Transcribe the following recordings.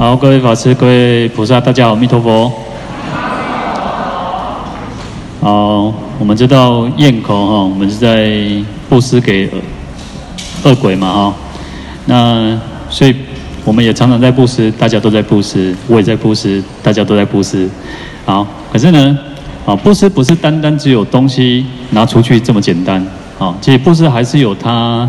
好，各位法师、各位菩萨，大家好，阿弥陀佛。好，我们知道咽口哈，我们是在布施给恶鬼嘛哈。那所以我们也常常在布施，大家都在布施，我也在布施，大家都在布施。好，可是呢，啊，布施不是单单只有东西拿出去这么简单。啊，其实布施还是有它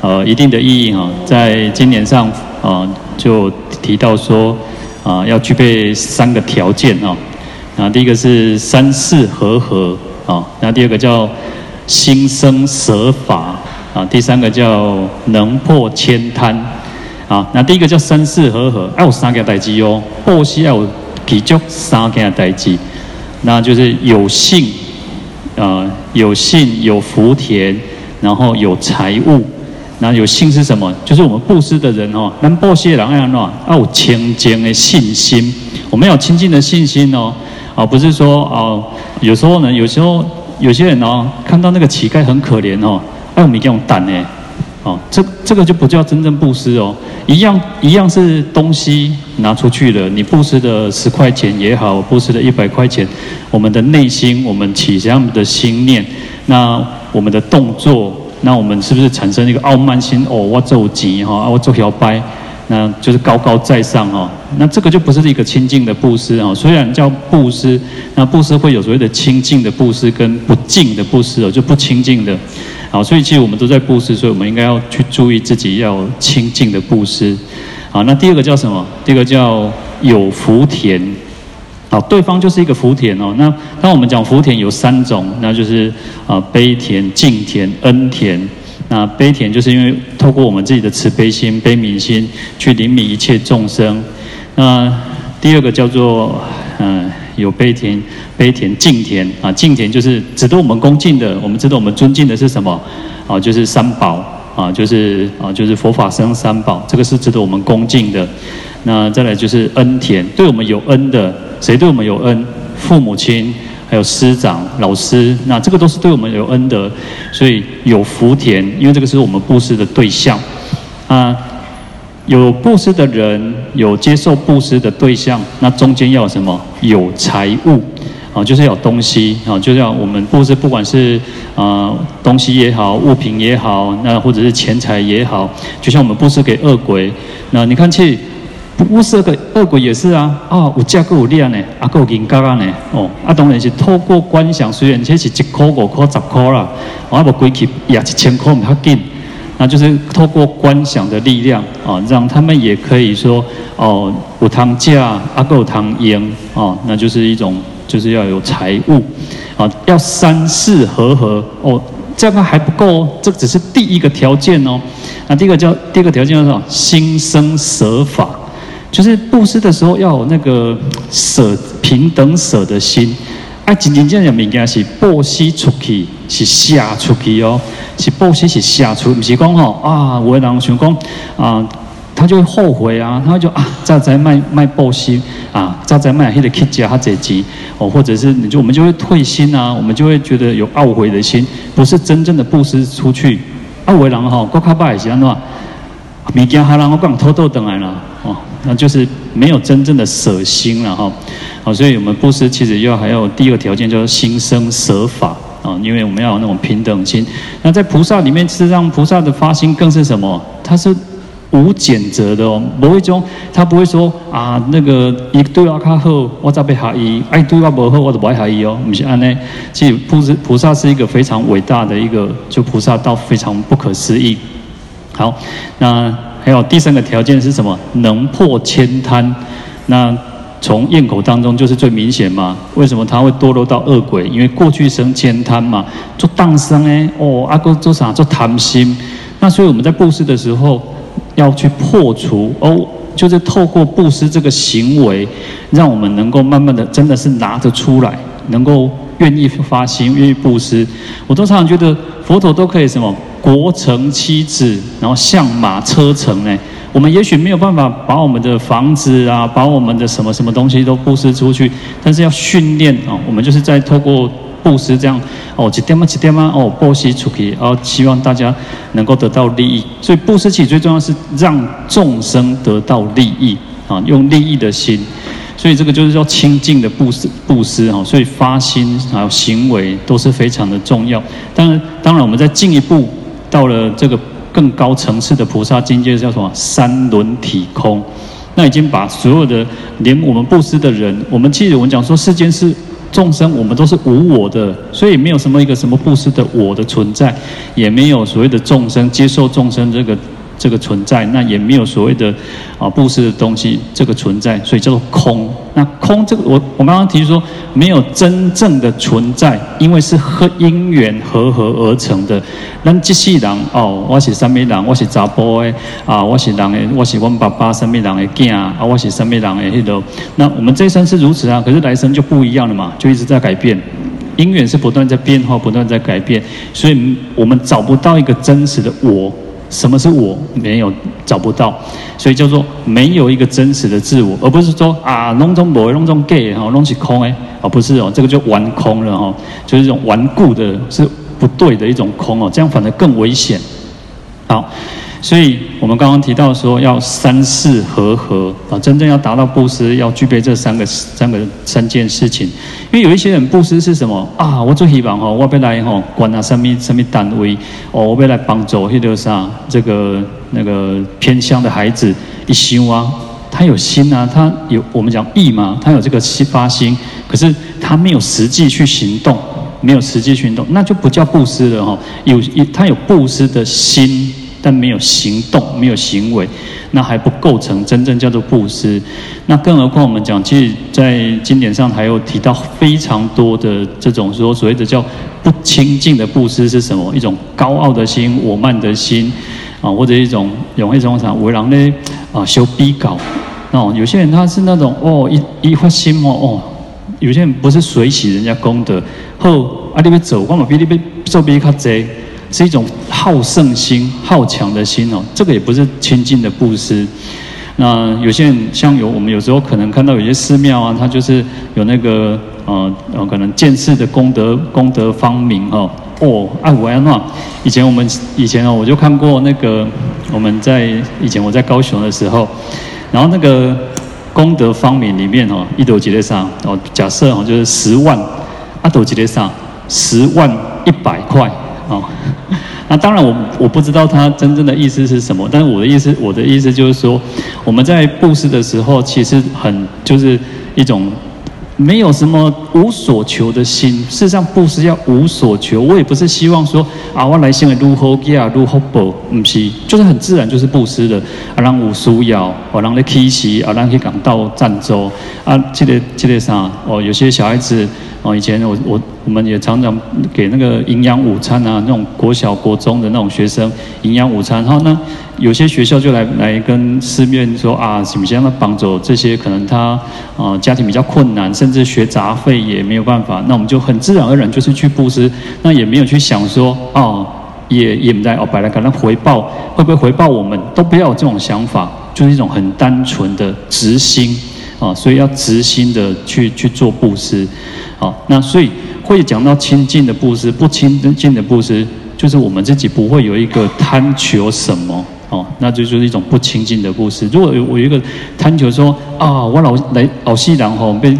呃一定的意义哈。在今年上啊，就提到说啊，要具备三个条件啊。啊，第一个是三世和合啊，那第二个叫心生舍法。啊，第三个叫能破千贪，啊，那第一个叫三世和合，要有三件代志哦，布施要有其中三件代志，那就是有信，呃，有信有福田，然后有财物，那有信是什么？就是我们布施的人哦，能布施的人要怎样？要有清净的信心，我们要有清净的信心哦，啊，不是说哦，有时候呢，有时候有些人哦，看到那个乞丐很可怜哦。哎我们用胆呢？哦，这这个就不叫真正布施哦。一样一样是东西拿出去了，你布施的十块钱也好，布施的一百块钱，我们的内心，我们起这样的心念，那我们的动作，那我们是不是产生一个傲慢心？哦，我做钱哈，我做摇摆，那就是高高在上哈。那这个就不是一个清净的布施啊。虽然叫布施，那布施会有所谓的清净的布施跟不净的布施哦，就不清净的。好，所以其实我们都在布施，所以我们应该要去注意自己要清净的布施。好，那第二个叫什么？第二个叫有福田。好，对方就是一个福田哦。那当我们讲福田有三种，那就是啊悲田、敬田、恩田。那悲田就是因为透过我们自己的慈悲心、悲悯心去怜悯一切众生。那第二个叫做嗯。有悲田、悲田、敬田啊，敬田就是值得我们恭敬的。我们值得我们尊敬的是什么？啊，就是三宝啊，就是啊，就是佛法僧三宝，这个是值得我们恭敬的。那再来就是恩田，对我们有恩的，谁对我们有恩？父母亲，还有师长、老师，那这个都是对我们有恩的。所以有福田，因为这个是我们布施的对象啊。有布施的人，有接受布施的对象，那中间要有什么？有财物，啊，就是要有东西，啊，就是要我们布施，不管是啊东西也好，物品也好，那或者是钱财也好，就像我们布施给恶鬼，那你看去布施给恶鬼也是啊，啊，有价够有量呢，啊，够银嘎嘎呢，哦，啊，当然是透过观想，虽然这是一块五块十块啦，啊，不归去也一千块唔较紧。那就是透过观想的力量啊，让他们也可以说哦，有汤架阿够汤烟哦，那就是一种就是要有财物。啊，要三世和合。哦，这个还不够，这只是第一个条件哦。那第一个叫第二个条件叫什么？心生舍法，就是布施的时候要有那个舍平等舍的心。啊，真真正正物件是布施出去，是下出去哦。是布施是下出，不是讲吼啊，有的人想讲啊，他就会后悔啊，他就啊，再再卖卖布施啊，再再卖迄个乞食较济钱哦，或者是你就我们就会退心啊，我们就会觉得有懊悔的心，不是真正的布施出去。啊，有的人吼，国卡巴也是安怎，物件还让我讲偷偷等来了哦，那就是没有真正的舍心了哈。好，所以我们布施其实要还有第二个条件，就是心生舍法。啊，因为我们要有那种平等心。那在菩萨里面，实际上菩萨的发心更是什么？他是无拣择的哦，不会说他不会说啊，那个一对我较好，我再被下伊；爱对我不好，我就不爱下伊哦。不是安呢？其实菩萨菩萨是一个非常伟大的一个，就菩萨道非常不可思议。好，那还有第三个条件是什么？能破千贪。那从咽口当中就是最明显嘛？为什么他会堕落到恶鬼？因为过去生千贪嘛，做荡生哎哦，阿哥做啥做贪心？那所以我们在布施的时候要去破除哦，就是透过布施这个行为，让我们能够慢慢的真的是拿得出来，能够愿意发心，愿意布施。我都常常觉得佛陀都可以什么国城妻子，然后象马车乘呢？我们也许没有办法把我们的房子啊，把我们的什么什么东西都布施出去，但是要训练啊，我们就是在透过布施这样哦，几点嘛几点嘛哦，布施出去，然后希望大家能够得到利益。所以布施起最重要是让众生得到利益啊，用利益的心，所以这个就是叫清净的布施布施哈。所以发心还有行为都是非常的重要。当然，当然我们再进一步到了这个更高层次的菩萨境界，叫什么？三轮体空。那已经把所有的连我们布施的人，我们其实我们讲说世间是。众生，我们都是无我的，所以没有什么一个什么布施的我的存在，也没有所谓的众生接受众生这个。这个存在，那也没有所谓的啊布施的东西，这个存在，所以叫做空。那空这个，我我刚刚提出说，没有真正的存在，因为是和因缘和合而成的。那这些人哦，我是什么人？我是查甫的啊，我是人的，我是我们爸爸什么人的囝啊，我是什么人的迄个。那我们这一生是如此啊，可是来生就不一样了嘛，就一直在改变，因缘是不断在变化，不断在改变，所以我们找不到一个真实的我。什么是我？没有找不到，所以叫做没有一个真实的自我，而不是说啊，弄中某，弄中 gay 哈，弄起空哎，哦不是哦，这个就玩空了哦，就是一种顽固的，是不对的一种空哦，这样反而更危险。好。所以我们刚刚提到说，要三世和合啊，真正要达到布施，要具备这三个三个三件事情。因为有一些人布施是什么啊？我最希望哈，我要来哈，管啊什么什么单位哦，我要来帮助迄个啥，这个那个偏乡的孩子一心啊，他有心啊，他有我们讲意嘛，他有这个心发心，可是他没有实际去行动，没有实际行动，那就不叫布施了哈。有他有布施的心。但没有行动，没有行为，那还不构成真正叫做布施。那更何况我们讲，其实，在经典上还有提到非常多的这种说所谓的叫不清净的布施是什么？一种高傲的心、我慢的心啊，或者一种用一种啥为人呢啊修逼搞哦。有些人他是那种哦一一发心哦哦，有些人不是随喜人家功德，后啊你别走，我嘛比你别做比较济。是一种好胜心、好强的心哦，这个也不是清净的布施。那有些人像有我们有时候可能看到有些寺庙啊，它就是有那个呃呃，可能建寺的功德功德方名哦哦，爱五爱那。以前我们以前哦，我就看过那个我们在以前我在高雄的时候，然后那个功德方名里面哦，一斗吉列上哦，假设哦就是十万，阿斗吉列上十万一百块。哦，那当然我我不知道他真正的意思是什么，但是我的意思，我的意思就是说，我们在布施的时候，其实很就是一种没有什么无所求的心。事实上，布施要无所求，我也不是希望说啊，我来生如何给啊，如何报，不是，就是很自然，就是布施的。啊，让无需要，啊，让你起死，啊，让去港到赞助，啊，这个这个啥，哦，有些小孩子。哦，以前我我我们也常常给那个营养午餐啊，那种国小国中的那种学生营养午餐。然后呢，有些学校就来来跟寺院说啊，什么样的帮助这些可能他啊、家庭比较困难，甚甚至学杂费也没有办法。那我们就很自然而然就是去布施，那也没有去想说哦，也也不在哦，摆来可能回报会不会回报我们，都不要有这种想法，就是一种很单纯的直心啊，所以要直心的去去做布施。好，那所以会讲到清净的布施，不清净的布施，就是我们自己不会有一个贪求什么，哦，那就就是一种不清净的布施。如果有我有一个贪求说啊，我老来老西然后被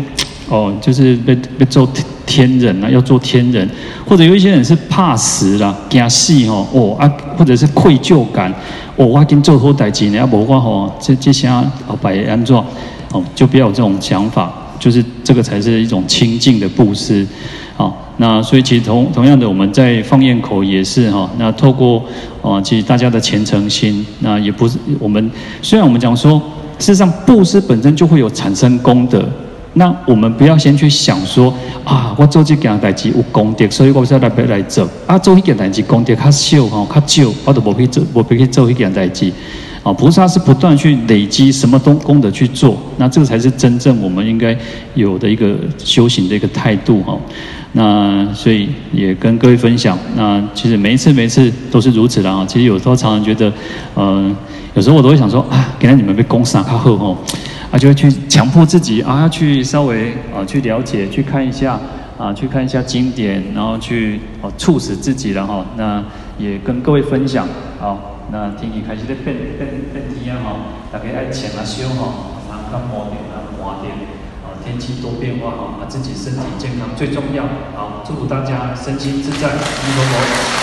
哦，就是被被做天人啊，要做天人，或者有一些人是怕死啦，惊死哦，哦啊，或者是愧疚感，哦，我已经做好代志了，要无我吼，这这些啊，白安怎，哦，就不要有这种想法。就是这个才是一种清净的布施，好，那所以其实同同样的，我们在放焰口也是哈，那透过啊，其实大家的虔诚心，那也不是我们虽然我们讲说，事实上布施本身就会有产生功德，那我们不要先去想说啊，我做这件代志有功德，所以我才来来来做，啊，做一件代志功德较少哈，较少，我都无去做，无必去做一件代志。啊，菩萨是不断去累积什么东功德去做，那这个才是真正我们应该有的一个修行的一个态度哈。那所以也跟各位分享，那其实每一次每一次都是如此的啊。其实有时候常常觉得，嗯，有时候我都会想说啊，给你们被攻杀靠后吼，啊，就会去强迫自己啊，要去稍微啊去了解，去看一下啊，去看一下经典，然后去哦促使自己然后那也跟各位分享啊。那天气开始在变变变天啊，吼，大家爱穿啊少吼。那毛点啊，滑点啊，天气多变化哈，啊自己身体健康最重要。好，祝福大家身心自在，阿弥陀佛。